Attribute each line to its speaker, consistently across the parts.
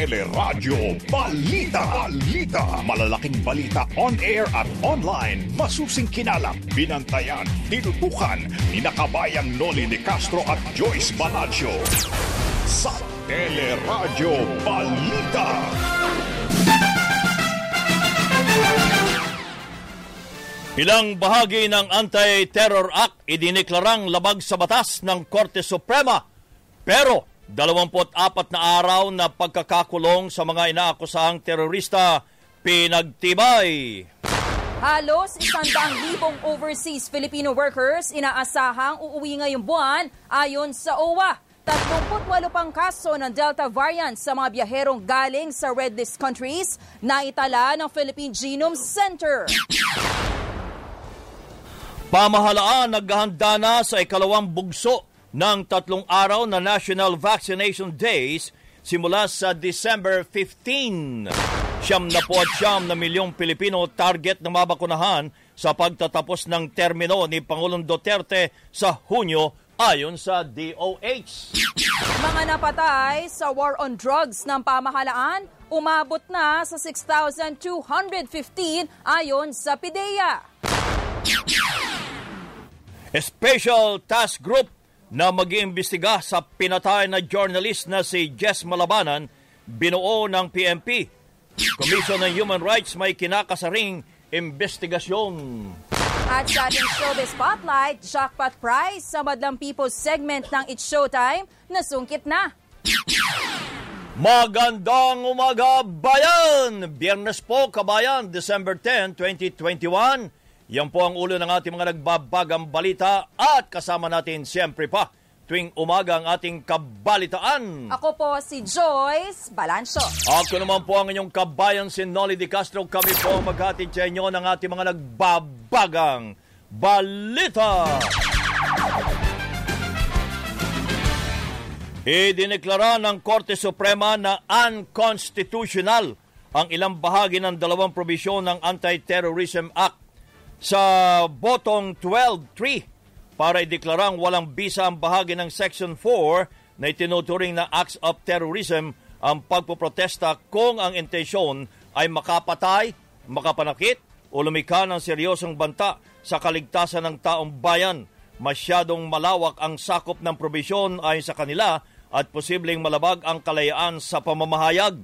Speaker 1: Teleradyo Balita. Balita. Malalaking balita on air at online. Masusing kinalap, binantayan, tinutukan ni nakabayang Noli de Castro at Joyce Balancho. Sa Teleradyo Balita.
Speaker 2: Ilang bahagi ng Anti-Terror Act idiniklarang labag sa batas ng Korte Suprema. Pero 24 na araw na pagkakakulong sa mga inaakusahang terorista pinagtibay.
Speaker 3: Halos isandang libong overseas Filipino workers inaasahang uuwi ngayong buwan ayon sa OWA. 38 pang kaso ng Delta variant sa mga biyaherong galing sa red list countries na itala ng Philippine Genome Center.
Speaker 2: Pamahalaan naghahanda na sa ikalawang bugso ng tatlong araw na National Vaccination Days simula sa December 15. Siyam na po at siyam na milyong Pilipino target na mabakunahan sa pagtatapos ng termino ni Pangulong Duterte sa Hunyo ayon sa DOH.
Speaker 3: Mga napatay sa war on drugs ng pamahalaan umabot na sa 6,215 ayon sa PIDEA.
Speaker 2: Special Task Group na mag-iimbestiga sa pinatay na journalist na si Jess Malabanan, binuo ng PMP. Commission on Human Rights may kinakasaring investigasyon.
Speaker 3: At sa ating showbiz spotlight, jackpot prize sa Madlang People's segment ng It's Showtime na sungkit na.
Speaker 2: Magandang umaga, bayan! Biyernes po, kabayan, December 10, 2021. Yan po ang ulo ng ating mga nagbabagang balita at kasama natin siyempre pa tuwing umaga ang ating kabalitaan.
Speaker 3: Ako po si Joyce Balancho.
Speaker 2: Ako naman po ang inyong kabayan si Nolly Di Castro. Kami po maghatid sa inyo ng ating mga nagbabagang balita. Idineklara ng Korte Suprema na unconstitutional ang ilang bahagi ng dalawang probisyon ng Anti-Terrorism Act sa botong 12.3 para ideklarang walang bisa ang bahagi ng Section 4 na itinuturing na acts of terrorism ang pagpoprotesta kung ang intensyon ay makapatay, makapanakit o lumikha ng seryosong banta sa kaligtasan ng taong bayan. Masyadong malawak ang sakop ng probisyon ayon sa kanila at posibleng malabag ang kalayaan sa pamamahayag.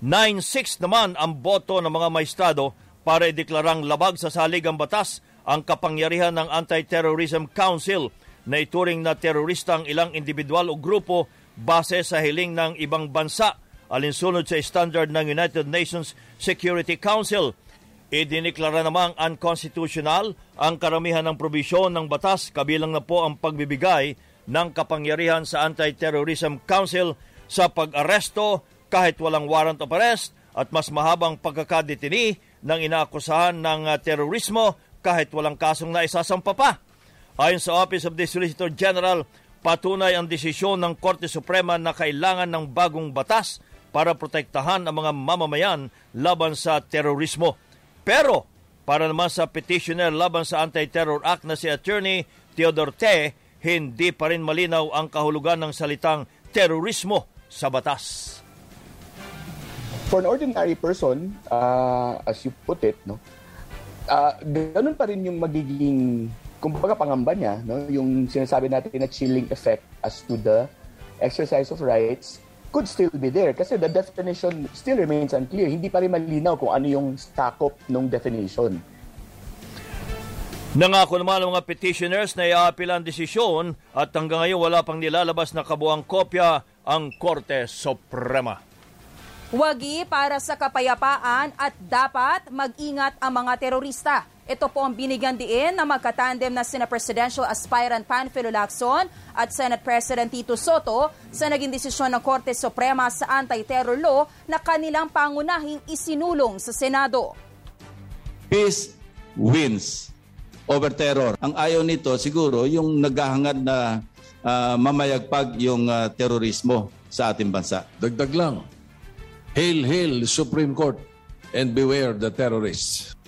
Speaker 2: 9-6 naman ang boto ng mga maestrado para ideklarang labag sa saligang batas ang kapangyarihan ng Anti-Terrorism Council na ituring na terorista ang ilang individual o grupo base sa hiling ng ibang bansa alinsunod sa standard ng United Nations Security Council. Idiniklara namang unconstitutional ang karamihan ng probisyon ng batas kabilang na po ang pagbibigay ng kapangyarihan sa Anti-Terrorism Council sa pag-aresto kahit walang warrant of arrest at mas mahabang pagkakadetini ng inaakusahan ng uh, terorismo kahit walang kasong naisasampa pa. Ayon sa Office of the Solicitor General, patunay ang desisyon ng Korte Suprema na kailangan ng bagong batas para protektahan ang mga mamamayan laban sa terorismo. Pero para naman sa petitioner laban sa Anti-Terror Act na si Attorney Theodore Te, hindi pa rin malinaw ang kahulugan ng salitang terorismo sa batas.
Speaker 4: For an ordinary person, uh, as you put it, no, uh, ganun pa rin yung magiging, kumbaga pangamba niya, no, yung sinasabi natin na chilling effect as to the exercise of rights could still be there kasi the definition still remains unclear. Hindi pa rin malinaw kung ano yung sakop ng definition.
Speaker 2: Nangako naman ng mga petitioners na iaapil ang desisyon at hanggang ngayon wala pang nilalabas na kabuang kopya ang Korte Suprema.
Speaker 3: Wagi para sa kapayapaan at dapat mag-ingat ang mga terorista. Ito po ang binigyan diin ng magkatandem na sina Presidential Aspirant Panfilo Lacson at Senate President Tito Soto sa naging desisyon ng Korte Suprema sa anti-terror law na kanilang pangunahing isinulong sa Senado.
Speaker 5: Peace wins over terror. Ang ayaw nito siguro yung naghahangad na uh, mamayagpag yung uh, terorismo sa ating bansa.
Speaker 6: Dagdag lang, Hail, hail, Supreme Court, and beware the terrorists.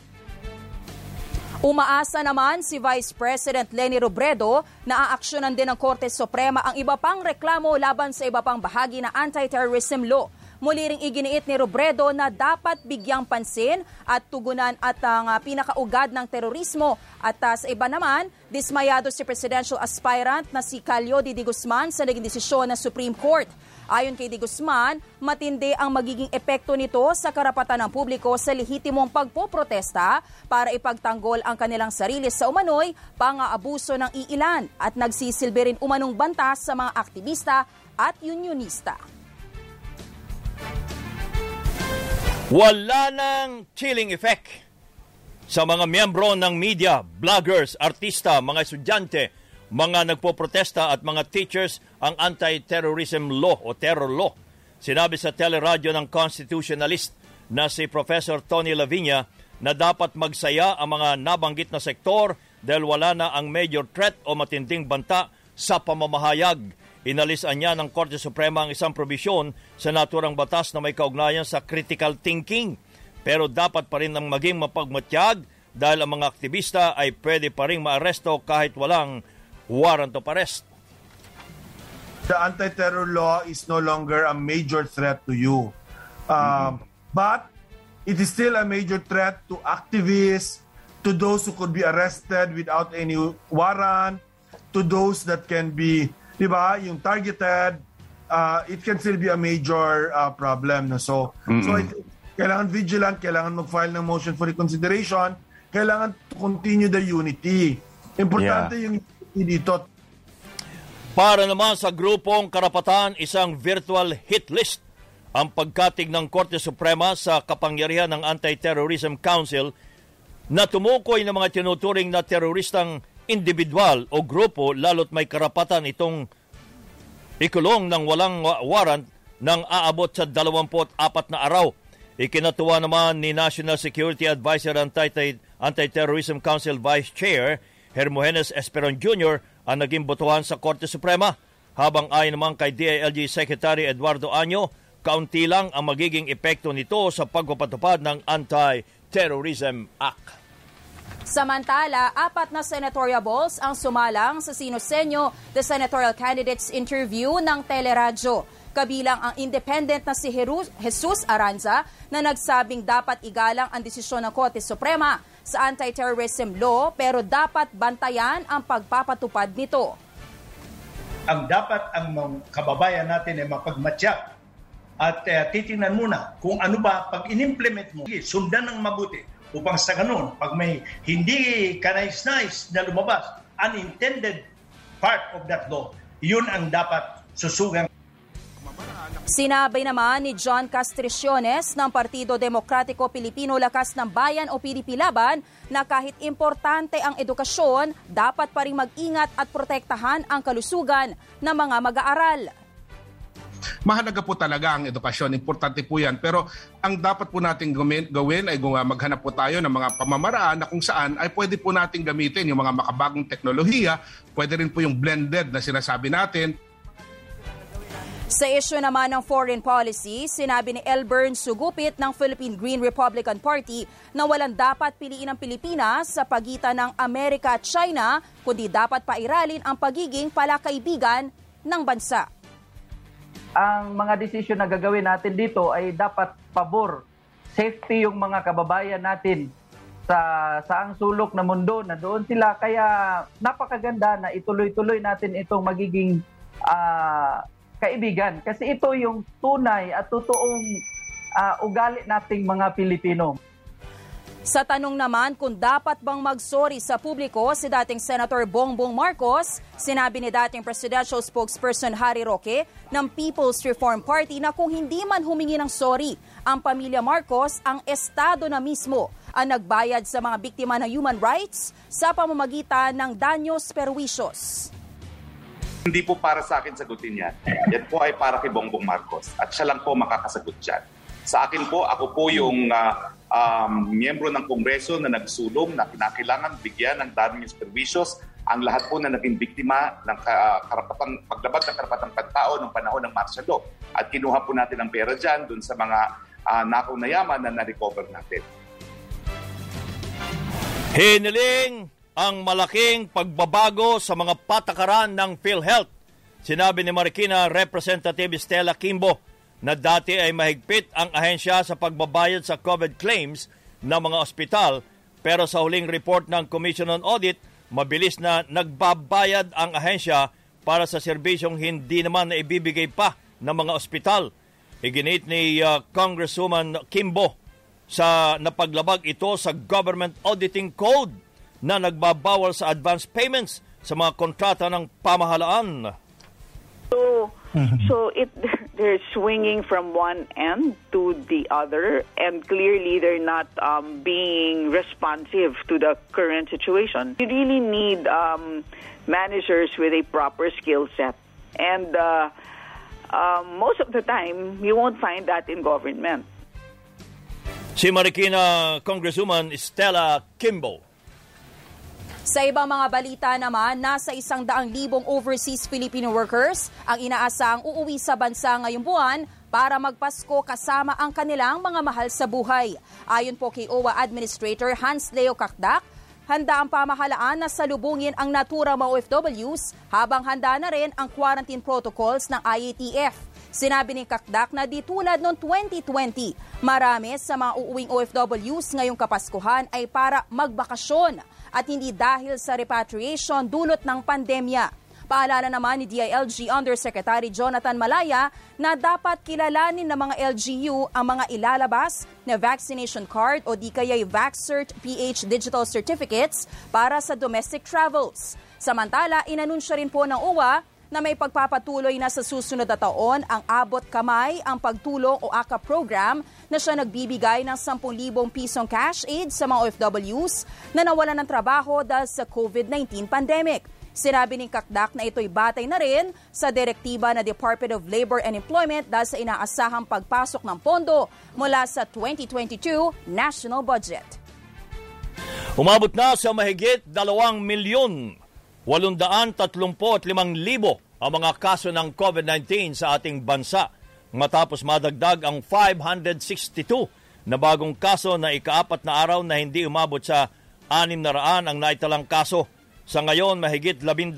Speaker 3: Umaasa naman si Vice President Leni Robredo na aaksyonan din ng Korte Suprema ang iba pang reklamo laban sa iba pang bahagi ng anti-terrorism law. Muli ring iginiit ni Robredo na dapat bigyang pansin at tugunan at ang uh, pinakaugad ng terorismo. At uh, sa iba naman, dismayado si presidential aspirant na si Calio Didi Guzman sa naging desisyon ng Supreme Court. Ayon kay Di Guzman, matindi ang magiging epekto nito sa karapatan ng publiko sa lehitimong pagpoprotesta para ipagtanggol ang kanilang sarili sa umano'y pang-aabuso ng iilan at nagsisilbi rin umanong banta sa mga aktivista at unionista.
Speaker 2: Wala nang chilling effect sa mga miyembro ng media, vloggers, artista, mga estudyante, mga nagpoprotesta at mga teachers ang anti-terrorism law o terror law. Sinabi sa teleradyo ng constitutionalist na si Professor Tony Lavinia na dapat magsaya ang mga nabanggit na sektor dahil wala na ang major threat o matinding banta sa pamamahayag. Inalisan niya ng Korte Suprema ang isang probisyon sa naturang batas na may kaugnayan sa critical thinking. Pero dapat pa rin ang maging mapagmatyag dahil ang mga aktivista ay pwede pa rin maaresto kahit walang warrant of arrest.
Speaker 7: The anti-terror law is no longer a major threat to you. Um, mm-hmm. But it is still a major threat to activists, to those who could be arrested without any warrant, to those that can be, di ba, yung targeted, uh, it can still be a major uh, problem. No? So, mm-hmm. so it, kailangan vigilant, kailangan mag-file ng motion for reconsideration, kailangan to continue the unity. Importante yeah. yung dito.
Speaker 2: Para naman sa grupong karapatan, isang virtual hit list ang pagkatig ng Korte Suprema sa kapangyarihan ng Anti-Terrorism Council na tumukoy ng mga tinuturing na teroristang individual o grupo lalo't may karapatan itong ikulong ng walang warrant ng aabot sa 24 na araw. Ikinatuwa naman ni National Security Advisor Anti-Terrorism Council Vice Chair Hermogenes Esperon Jr. ang naging botohan sa Korte Suprema, habang ayon naman kay DILG Secretary Eduardo Año, kaunti lang ang magiging epekto nito sa pagpapatupad ng Anti-Terrorism Act.
Speaker 3: Samantala, apat na senatorial balls ang sumalang sa Sinosenyo the Senatorial Candidates Interview ng Teleradyo. Kabilang ang independent na si Jesus Aranza na nagsabing dapat igalang ang desisyon ng Korte Suprema sa anti-terrorism law pero dapat bantayan ang pagpapatupad nito.
Speaker 8: Ang dapat ang kababayan natin ay mapagmatyak at uh, titingnan muna kung ano ba pag inimplement mo, sundan ng mabuti upang sa ganun, pag may hindi kanais-nais na lumabas, unintended part of that law, yun ang dapat susugang
Speaker 3: Sinabay naman ni John Castriciones ng Partido Demokratiko Pilipino Lakas ng Bayan o PDP Laban na kahit importante ang edukasyon, dapat pa rin mag-ingat at protektahan ang kalusugan ng mga mag-aaral.
Speaker 9: Mahalaga po talaga ang edukasyon, importante po yan. Pero ang dapat po natin gawin, gawin ay maghanap po tayo ng mga pamamaraan na kung saan ay pwede po natin gamitin yung mga makabagong teknolohiya, pwede rin po yung blended na sinasabi natin,
Speaker 3: sa isyu naman ng foreign policy, sinabi ni Elbern Sugupit ng Philippine Green Republican Party na walang dapat piliin ang Pilipinas sa pagitan ng Amerika at China, kundi dapat pairalin ang pagiging palakaibigan ng bansa.
Speaker 10: Ang mga desisyon na gagawin natin dito ay dapat pabor, safety yung mga kababayan natin sa saang sulok na mundo na doon sila. Kaya napakaganda na ituloy-tuloy natin itong magiging uh, kaibigan. Kasi ito yung tunay at totoong uh, ugali nating mga Pilipino.
Speaker 3: Sa tanong naman kung dapat bang magsorry sa publiko si dating Senator Bongbong Marcos, sinabi ni dating presidential spokesperson Harry Roque ng People's Reform Party na kung hindi man humingi ng sorry ang pamilya Marcos, ang estado na mismo ang nagbayad sa mga biktima ng human rights sa pamamagitan ng danyos perwisyos.
Speaker 11: Hindi po para sa akin sagutin yan. Yan po ay para kay Bongbong Marcos. At siya lang po makakasagot dyan. Sa akin po, ako po yung uh, um, miyembro ng Kongreso na nagsulong na kinakailangan bigyan ng daming perwisyos ang lahat po na naging biktima ng karapatang, paglabag ng karapatang pagtao noong panahon ng martial law. At kinuha po natin ang pera dyan dun sa mga uh, nakaw na yaman na na-recover natin.
Speaker 2: Hiniling ang malaking pagbabago sa mga patakaran ng PhilHealth. Sinabi ni Marikina Representative Stella Kimbo na dati ay mahigpit ang ahensya sa pagbabayad sa COVID claims ng mga ospital pero sa huling report ng Commission on Audit, mabilis na nagbabayad ang ahensya para sa serbisyong hindi naman na ibibigay pa ng mga ospital. Iginit ni uh, Congresswoman Kimbo sa napaglabag ito sa Government Auditing Code na nagbabawal sa advance payments sa mga kontrata ng pamahalaan.
Speaker 12: So, so it they're swinging from one end to the other, and clearly they're not um, being responsive to the current situation. You really need um, managers with a proper skill set, and uh, um, most of the time you won't find that in government.
Speaker 2: Si Marikina Congresswoman Stella Kimbo.
Speaker 3: Sa ibang mga balita naman, nasa isang daang libong overseas Filipino workers ang inaasang uuwi sa bansa ngayong buwan para magpasko kasama ang kanilang mga mahal sa buhay. Ayon po kay OWA Administrator Hans Leo Kakdak, handa ang pamahalaan na salubungin ang naturang mga OFWs habang handa na rin ang quarantine protocols ng IATF. Sinabi ni Kakdak na di tulad noong 2020, marami sa mga uuwing OFWs ngayong Kapaskuhan ay para magbakasyon at hindi dahil sa repatriation dulot ng pandemya. Paalala naman ni DILG Undersecretary Jonathan Malaya na dapat kilalanin ng mga LGU ang mga ilalabas na vaccination card o di kaya'y VaxCert PH Digital Certificates para sa domestic travels. Samantala, inanunsyo rin po ng UWA na may pagpapatuloy na sa susunod na taon ang abot kamay ang pagtulong o AKA program na siya nagbibigay ng 10,000 pisong cash aid sa mga OFWs na nawalan ng trabaho dahil sa COVID-19 pandemic. Sinabi ni Kakdak na ito'y batay na rin sa direktiba na Department of Labor and Employment dahil sa inaasahang pagpasok ng pondo mula sa 2022 national budget.
Speaker 2: Umabot na sa mahigit 2 milyon 835,000 ang mga kaso ng COVID-19 sa ating bansa matapos madagdag ang 562 na bagong kaso na ikaapat na araw na hindi umabot sa 600 ang naitalang kaso. Sa ngayon, mahigit 12,000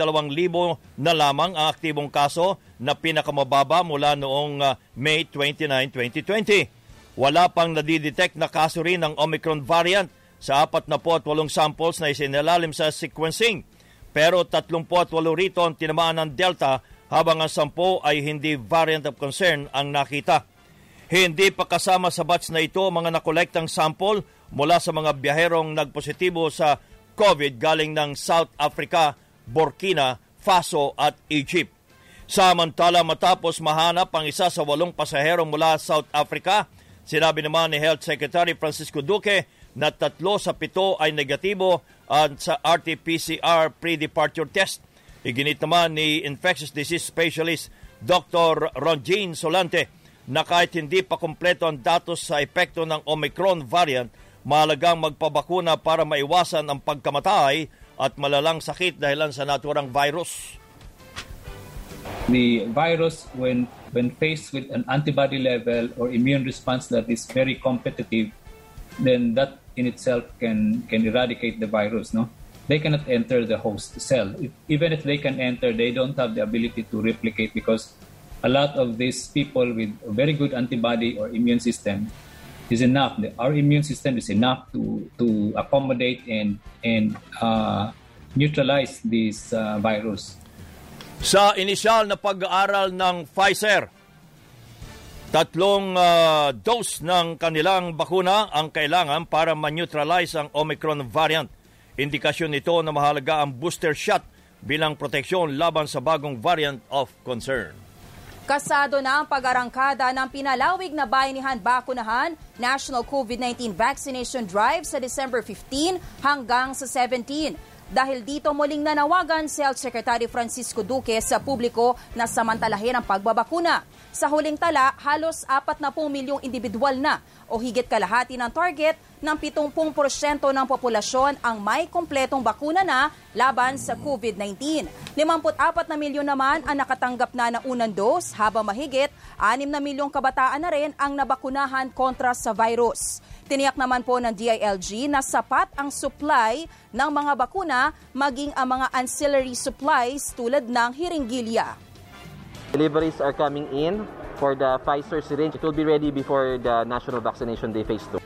Speaker 2: na lamang ang aktibong kaso na pinakamababa mula noong uh, May 29, 2020. Wala pang nadidetect na kaso rin ng Omicron variant sa 48 samples na isinalalim sa sequencing. Pero 38 rito ang tinamaan ng Delta habang ang 10 ay hindi variant of concern ang nakita. Hindi pa kasama sa batch na ito mga nakolektang sample mula sa mga biyaherong nagpositibo sa COVID galing ng South Africa, Burkina Faso at Egypt. Samantala matapos mahanap ang isa sa walong pasahero mula South Africa, sinabi naman ni Health Secretary Francisco Duque na tatlo sa pito ay negatibo at sa RT-PCR pre-departure test. Iginit naman ni Infectious Disease Specialist Dr. Ronjin Solante na kahit hindi pa kompleto ang datos sa epekto ng Omicron variant, mahalagang magpabakuna para maiwasan ang pagkamatay at malalang sakit dahilan sa naturang virus.
Speaker 13: The virus, when, when faced with an antibody level or immune response that is very competitive, then that in itself can, can eradicate the virus. No? They cannot enter the host cell. If, even if they can enter, they don't have the ability to replicate because a lot of these people with a very good antibody or immune system is enough. Our immune system is enough to to accommodate and and uh, neutralize this uh, virus.
Speaker 2: Sa inisyal na pag-aaral ng Pfizer, tatlong uh, dose ng kanilang bakuna ang kailangan para ma-neutralize ang Omicron variant. Indikasyon nito na mahalaga ang booster shot bilang proteksyon laban sa bagong variant of concern.
Speaker 3: Kasado na ang pag-arangkada ng pinalawig na bayanihan bakunahan National COVID-19 Vaccination Drive sa December 15 hanggang sa 17. Dahil dito muling nanawagan si Health Secretary Francisco Duque sa publiko na samantalahin ang pagbabakuna. Sa huling tala, halos 40 milyong individual na o higit kalahati ng target ng 70% ng populasyon ang may kompletong bakuna na laban sa COVID-19. 54 na milyon naman ang nakatanggap na ng unang dose habang mahigit 6 na milyong kabataan na rin ang nabakunahan kontra sa virus. Tiniyak naman po ng DILG na sapat ang supply ng mga bakuna maging ang mga ancillary supplies tulad ng hiringgilya.
Speaker 14: Deliveries are coming in for the Pfizer syringe. It will be ready before the National Vaccination Day Phase 2.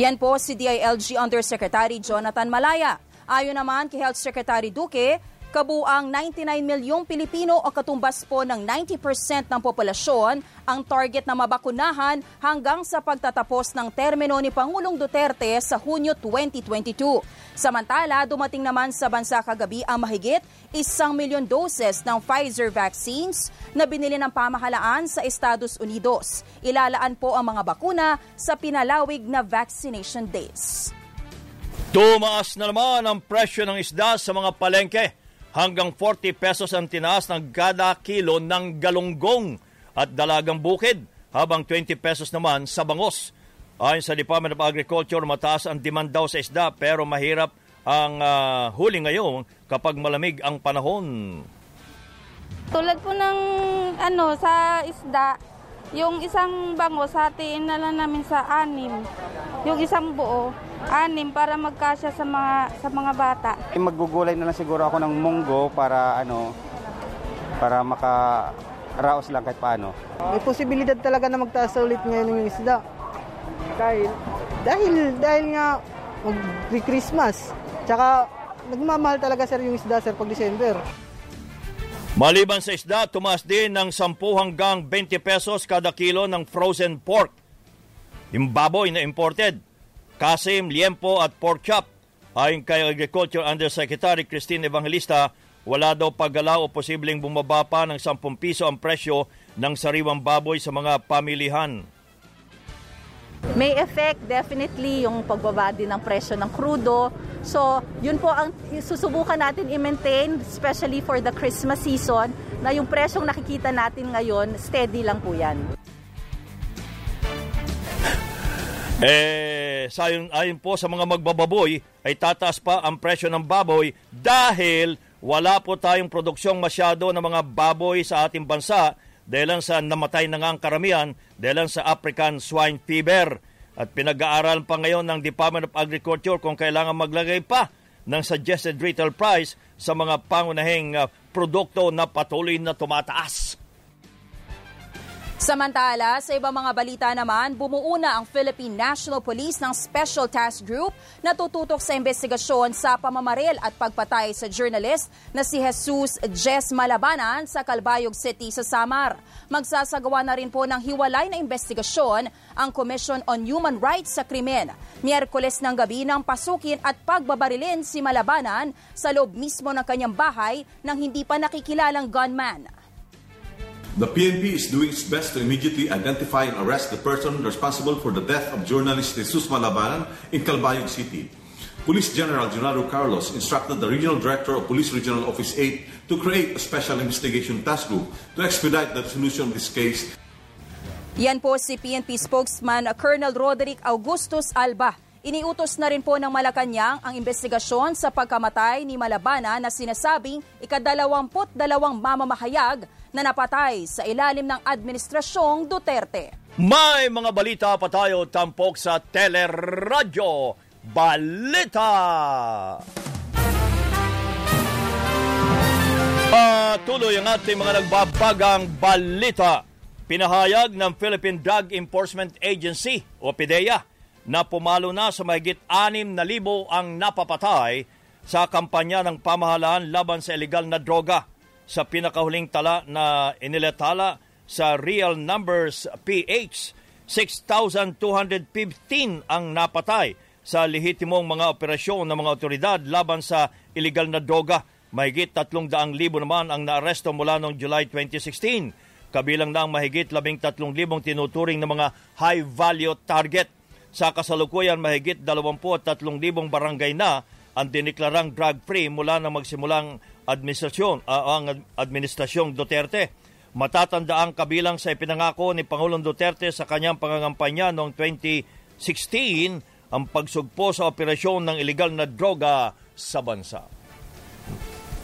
Speaker 3: Yan po si DILG Undersecretary Jonathan Malaya. Ayon naman kay Health Secretary Duque, kabuang 99 milyong Pilipino o katumbas po ng 90% ng populasyon ang target na mabakunahan hanggang sa pagtatapos ng termino ni Pangulong Duterte sa Hunyo 2022. Samantala, dumating naman sa bansa kagabi ang mahigit isang milyon doses ng Pfizer vaccines na binili ng pamahalaan sa Estados Unidos. Ilalaan po ang mga bakuna sa pinalawig na vaccination days.
Speaker 2: Tumaas na naman ang presyo ng isda sa mga palengke. Hanggang 40 pesos ang tinaas ng kada kilo ng galunggong at dalagang bukid, habang 20 pesos naman sa bangos. Ayon sa Department of Agriculture, mataas ang demand daw sa isda pero mahirap ang uh, huli ngayon kapag malamig ang panahon.
Speaker 15: Tulad po ng ano sa isda, yung isang bango sa atin na lang namin sa anim. Yung isang buo, anim para magkasya sa mga sa mga bata.
Speaker 16: Maggugulay na lang siguro ako ng munggo para ano para maka raos lang kahit paano.
Speaker 17: May posibilidad talaga na magtaas ulit ngayon ng isda. Dahil dahil dahil nga mag-Christmas. Tsaka nagmamahal talaga sir yung isda sir pag December.
Speaker 2: Maliban sa isda, tumaas din ng 10 hanggang 20 pesos kada kilo ng frozen pork. Yung na imported kasim, liempo at pork chop. Ayon kay Agriculture Undersecretary Christine Evangelista, wala daw paggalaw o posibleng bumaba pa ng 10 piso ang presyo ng sariwang baboy sa mga pamilihan.
Speaker 18: May effect definitely yung pagbaba din ng presyo ng krudo. So, yun po ang susubukan natin i-maintain, especially for the Christmas season, na yung presyong nakikita natin ngayon, steady lang po yan.
Speaker 2: Eh, sayon, ayon po sa mga magbababoy, ay tataas pa ang presyo ng baboy dahil wala po tayong produksyong masyado ng mga baboy sa ating bansa dahil sa namatay na nga ang karamihan dahil sa African swine fever. At pinag-aaralan pa ngayon ng Department of Agriculture kung kailangan maglagay pa ng suggested retail price sa mga pangunahing uh, produkto na patuloy na tumataas.
Speaker 3: Samantala, sa ibang mga balita naman, bumuo na ang Philippine National Police ng Special Task Group na tututok sa investigasyon sa pamamaril at pagpatay sa journalist na si Jesus Jess Malabanan sa Calbayog City sa Samar. Magsasagawa na rin po ng hiwalay na investigasyon ang Commission on Human Rights sa krimen. Miyerkules ng gabi nang pasukin at pagbabarilin si Malabanan sa loob mismo ng kanyang bahay nang hindi pa nakikilalang gunman.
Speaker 19: The PNP is doing its best to immediately identify and arrest the person responsible for the death of journalist Jesus Malabanan in Calbayog City. Police General Junaro Carlos instructed the Regional Director of Police Regional Office 8 to create a special investigation task group to expedite the resolution of this case.
Speaker 3: Yan po si PNP spokesman Colonel Roderick Augustus Alba. Iniutos na rin po ng Malacanang ang investigasyon sa pagkamatay ni Malabana na sinasabing ikadalawamput dalawang mamamahayag na napatay sa ilalim ng Administrasyong Duterte.
Speaker 2: May mga balita pa tayo tampok sa Teleradyo Balita! Patuloy ang ating mga nagbabagang balita. Pinahayag ng Philippine Drug Enforcement Agency o PDEA na pumalo na sa mahigit 6,000 ang napapatay sa kampanya ng pamahalaan laban sa illegal na droga. Sa pinakahuling tala na inilatala sa Real Numbers PH, 6,215 ang napatay sa lehitimong mga operasyon ng mga otoridad laban sa illegal na droga. Mahigit 300,000 naman ang naaresto mula noong July 2016. Kabilang na ang mahigit 13,000 tinuturing na mga high-value target. Sa kasalukuyan, mahigit 23,000 barangay na ang diniklarang drug-free mula na magsimulang administrasyon, uh, ang administrasyong Duterte. Matatanda ang kabilang sa ipinangako ni Pangulong Duterte sa kanyang pangangampanya noong 2016 ang pagsugpo sa operasyon ng ilegal na droga sa bansa.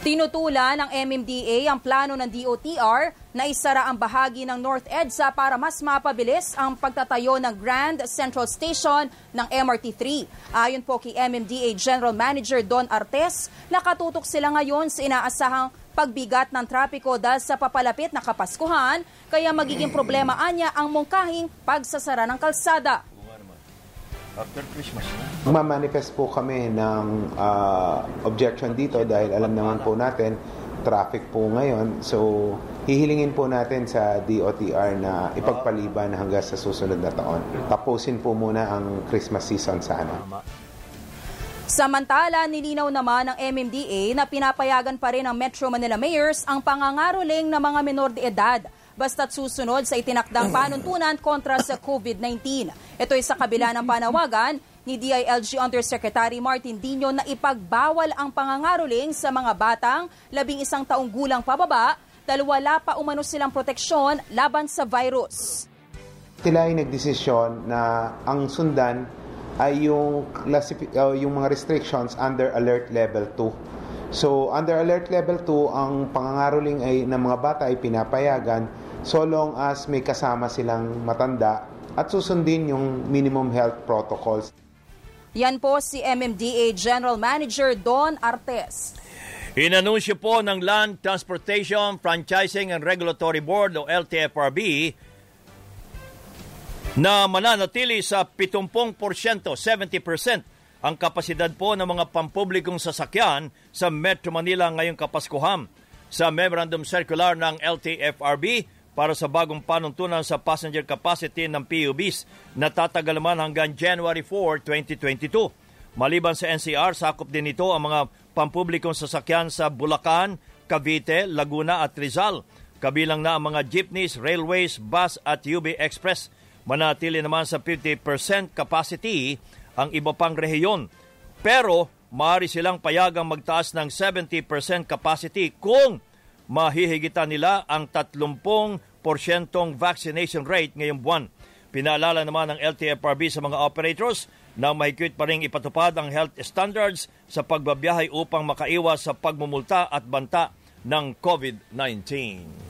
Speaker 3: Tinutula ng MMDA ang plano ng DOTR na isara ang bahagi ng North EDSA para mas mapabilis ang pagtatayo ng Grand Central Station ng MRT-3. Ayon po kay MMDA General Manager Don Artes, nakatutok sila ngayon sa inaasahang pagbigat ng trapiko dahil sa papalapit na Kapaskuhan, kaya magiging problema anya ang mungkahing pagsasara ng kalsada.
Speaker 2: After Christmas na.
Speaker 20: Mamanifest po kami ng ah, objection dito dahil alam naman po natin traffic po ngayon. So, hihilingin po natin sa DOTR na ipagpaliban hanggang sa susunod na taon. Tapusin po muna ang Christmas season sana.
Speaker 3: Samantala, nilinaw naman ng MMDA na pinapayagan pa rin ng Metro Manila Mayors ang pangangaroling ng mga menor de edad basta't susunod sa itinakdang panuntunan kontra sa COVID-19. Ito ay sa kabila ng panawagan ni DILG Undersecretary Martin Dino na ipagbawal ang pangangaroling sa mga batang labing isang taong gulang pababa dahil wala pa umano silang proteksyon laban sa virus.
Speaker 20: Sila ay nagdesisyon na ang sundan ay yung, uh, yung mga restrictions under alert level 2. So under alert level 2, ang pangangaroling ay ng mga bata ay pinapayagan so long as may kasama silang matanda at susundin yung minimum health protocols.
Speaker 3: Yan po si MMDA General Manager Don Artes.
Speaker 2: Inanunsyo po ng Land Transportation, Franchising and Regulatory Board o LTFRB na mananatili sa 70%, 70% ang kapasidad po ng mga pampublikong sasakyan sa Metro Manila ngayong Kapaskuhan. Sa Memorandum Circular ng LTFRB para sa bagong panuntunan sa passenger capacity ng PUBs na tatagal naman hanggang January 4, 2022. Maliban sa NCR, sakop din ito ang mga pampublikong sasakyan sa Bulacan, Cavite, Laguna at Rizal. Kabilang na ang mga jeepneys, railways, bus at UB Express. Manatili naman sa 50% capacity ang iba pang rehiyon. Pero maaari silang payagang magtaas ng 70% capacity kung mahihigitan nila ang 30% vaccination rate ngayong buwan. Pinaalala naman ng LTFRB sa mga operators na mahigpit pa rin ipatupad ang health standards sa pagbabiyahe upang makaiwas sa pagmumulta at banta ng COVID-19.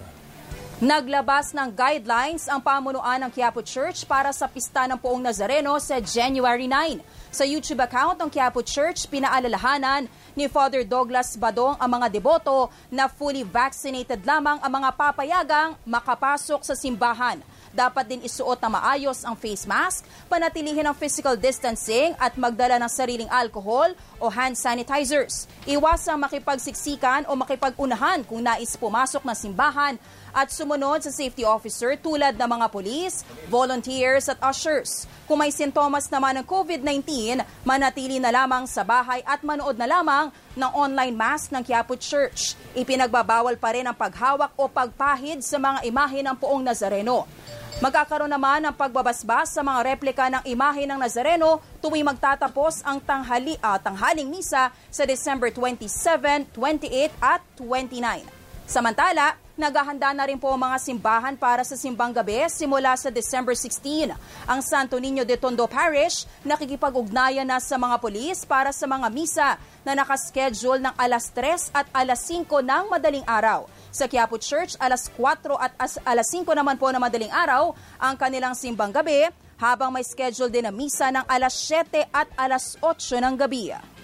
Speaker 3: Naglabas ng guidelines ang pamunuan ng Quiapo Church para sa pista ng Poong Nazareno sa January 9. Sa YouTube account ng Quiapo Church, pinaalalahanan ni Father Douglas Badong ang mga deboto na fully vaccinated lamang ang mga papayagang makapasok sa simbahan. Dapat din isuot na maayos ang face mask, panatilihin ang physical distancing at magdala ng sariling alcohol o hand sanitizers. Iwasang makipagsiksikan o makipag-unahan kung nais pumasok na simbahan at sumunod sa safety officer tulad ng mga polis, volunteers at ushers. Kung may sintomas naman ng COVID-19, manatili na lamang sa bahay at manood na lamang ng online mass ng Quiapo Church. Ipinagbabawal pa rin ang paghawak o pagpahid sa mga imahe ng poong Nazareno. Magkakaroon naman ng pagbabasbas sa mga replika ng imahe ng Nazareno tuwing magtatapos ang tanghali, uh, tanghaling misa sa December 27, 28 at 29. Samantala, naghahanda na rin po ang mga simbahan para sa simbang gabi simula sa December 16. Ang Santo Niño de Tondo Parish nakikipag-ugnayan na sa mga polis para sa mga misa na nakaschedule ng alas 3 at alas 5 ng madaling araw. Sa Quiapo Church, alas 4 at as, alas 5 naman po na madaling araw ang kanilang simbang gabi habang may schedule din na misa ng alas 7 at alas 8 ng gabi.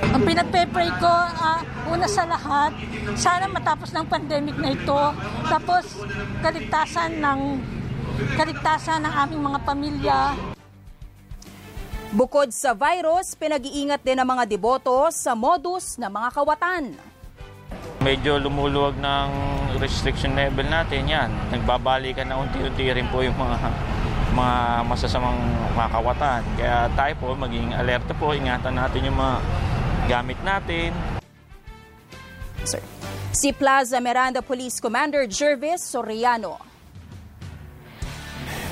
Speaker 21: Ang pinagpe-pray ko, uh, una sa lahat, sana matapos ng pandemic na ito, tapos kaligtasan ng kaligtasan ng aming mga pamilya.
Speaker 3: Bukod sa virus, pinag-iingat din ng mga deboto sa modus ng mga kawatan.
Speaker 22: Medyo lumuluwag ng restriction level natin yan. Nagbabalikan na unti-unti rin po yung mga mga masasamang makawatan. Kaya tayo po maging alerto po, ingatan natin yung mga gamit natin.
Speaker 3: Sir. Si Plaza Miranda Police Commander Jervis Soriano.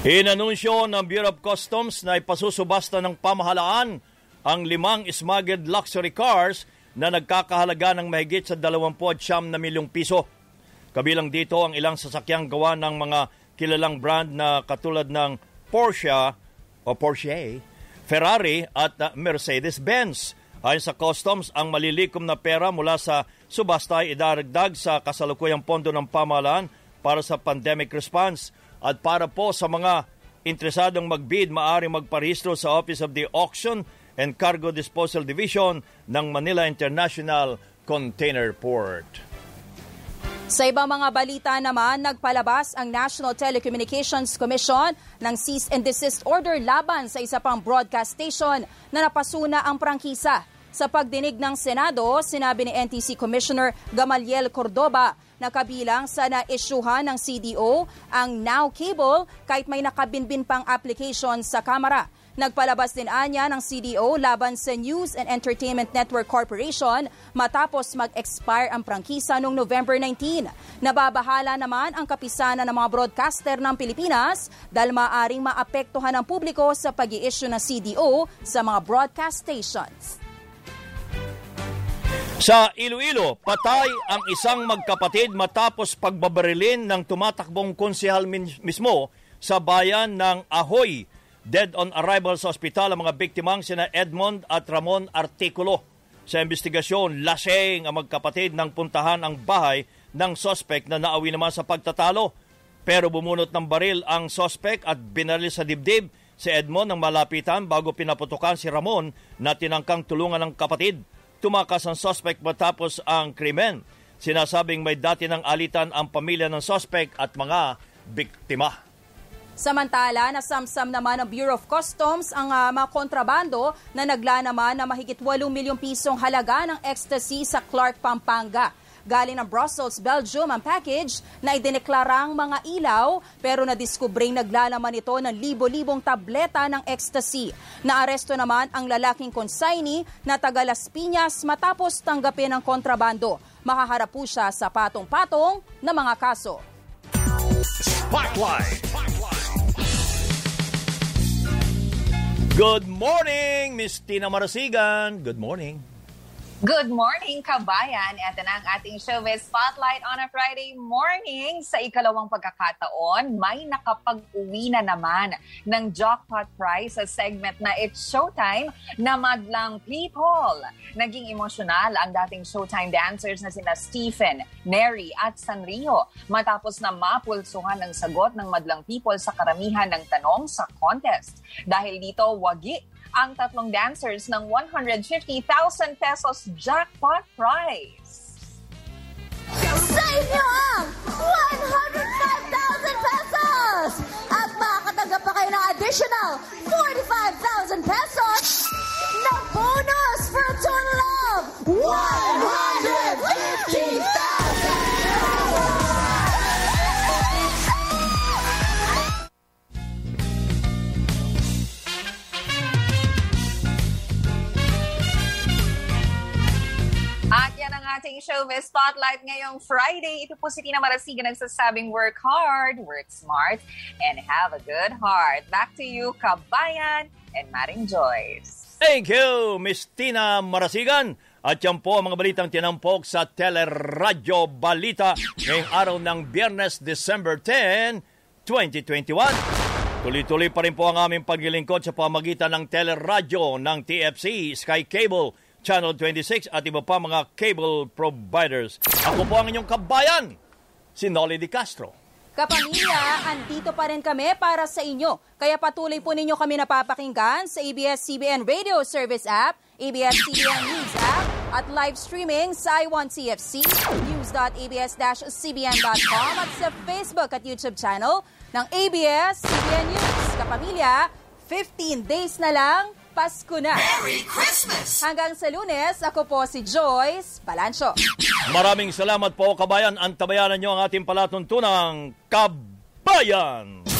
Speaker 2: Inanunsyo ng Bureau of Customs na ipasusubasta ng pamahalaan ang limang smuggled luxury cars na nagkakahalaga ng mahigit sa 29 na milyong piso. Kabilang dito ang ilang sasakyang gawa ng mga kilalang brand na katulad ng Porsche o Porsche, Ferrari at Mercedes-Benz. Ayon sa customs, ang malilikom na pera mula sa subasta ay idaragdag sa kasalukuyang pondo ng pamahalaan para sa pandemic response at para po sa mga interesadong magbid, maaari magparehistro sa Office of the Auction and Cargo Disposal Division ng Manila International Container Port.
Speaker 3: Sa ibang mga balita naman, nagpalabas ang National Telecommunications Commission ng cease and desist order laban sa isa pang broadcast station na napasuna ang prangkisa. Sa pagdinig ng Senado, sinabi ni NTC Commissioner Gamaliel Cordoba na kabilang sa na-issuehan ng CDO ang Now Cable kahit may nakabinbin pang application sa Kamara. Nagpalabas din anya ng CDO laban sa News and Entertainment Network Corporation matapos mag-expire ang prangkisa noong November 19. Nababahala naman ang kapisanan ng mga broadcaster ng Pilipinas dahil maaring maapektuhan ang publiko sa pag issue ng CDO sa mga broadcast stations.
Speaker 2: Sa Iloilo, patay ang isang magkapatid matapos pagbabarilin ng tumatakbong konsehal mismo sa bayan ng Ahoy. Dead on arrival sa ospital ang mga biktimang sina Edmond at Ramon Articulo. Sa investigasyon, laseng ang magkapatid nang puntahan ang bahay ng sospek na naawi naman sa pagtatalo. Pero bumunot ng baril ang sospek at binaril sa dibdib si Edmond ng malapitan bago pinaputukan si Ramon na tinangkang tulungan ng kapatid. Tumakas ang suspect matapos ang krimen. Sinasabing may dati ng alitan ang pamilya ng suspect at mga biktima.
Speaker 3: Samantala, nasamsam naman ng Bureau of Customs ang uh, mga kontrabando na nagla naman na mahigit 8 milyong pisong halaga ng ecstasy sa Clark, Pampanga. Galing ng Brussels, Belgium ang package na idineklarang mga ilaw pero nadiskubring naglalaman ito ng libo-libong tableta ng ecstasy. Naaresto naman ang lalaking consignee na taga Las Piñas matapos tanggapin ang kontrabando. Makaharap po siya sa patong-patong na mga kaso.
Speaker 2: Spotlight! Good morning, Miss Tina Marasigan. Good morning.
Speaker 23: Good morning, kabayan! Ito na ang ating showbiz spotlight on a Friday morning. Sa ikalawang pagkakataon, may nakapag-uwi na naman ng jackpot prize sa segment na It's Showtime na Madlang People. Naging emosyonal ang dating Showtime dancers na sina Stephen, Neri at Sanrio matapos na mapulsuhan ng sagot ng Madlang People sa karamihan ng tanong sa contest. Dahil dito, wagi ang tatlong dancers ng 150,000 pesos jackpot prize.
Speaker 24: Sa inyo ang 105,000 pesos! At makakatanggap pa kayo ng additional 45,000 pesos na bonus for a total of 150,000
Speaker 23: ating showbiz spotlight ngayong Friday. Ito po si Tina Marasigan nagsasabing work hard, work smart, and have a good heart. Back to you, Kabayan and Maring Joyce.
Speaker 2: Thank you, Miss Tina Marasigan. At yan po ang mga balitang tinampok sa Teleradyo Balita ngayong araw ng Biyernes, December 10, 2021. Tuloy-tuloy pa rin po ang aming paglilingkod sa pamagitan ng teleradyo ng TFC, Sky Cable, Channel 26 at iba pa mga cable providers. Ako po ang inyong kabayan, si Nolly Di Castro.
Speaker 3: Kapamilya, andito pa rin kami para sa inyo. Kaya patuloy po ninyo kami napapakinggan sa ABS-CBN Radio Service App, ABS-CBN News App, at live streaming sa i1TFC, news.abs-cbn.com at sa Facebook at YouTube channel ng ABS-CBN News. Kapamilya, 15 days na lang, Pasko na.
Speaker 24: Merry Christmas!
Speaker 3: Hanggang sa lunes, ako po si Joyce Balancho.
Speaker 2: Maraming salamat po kabayan. Antabayanan nyo ang ating palatuntunang Kabayan!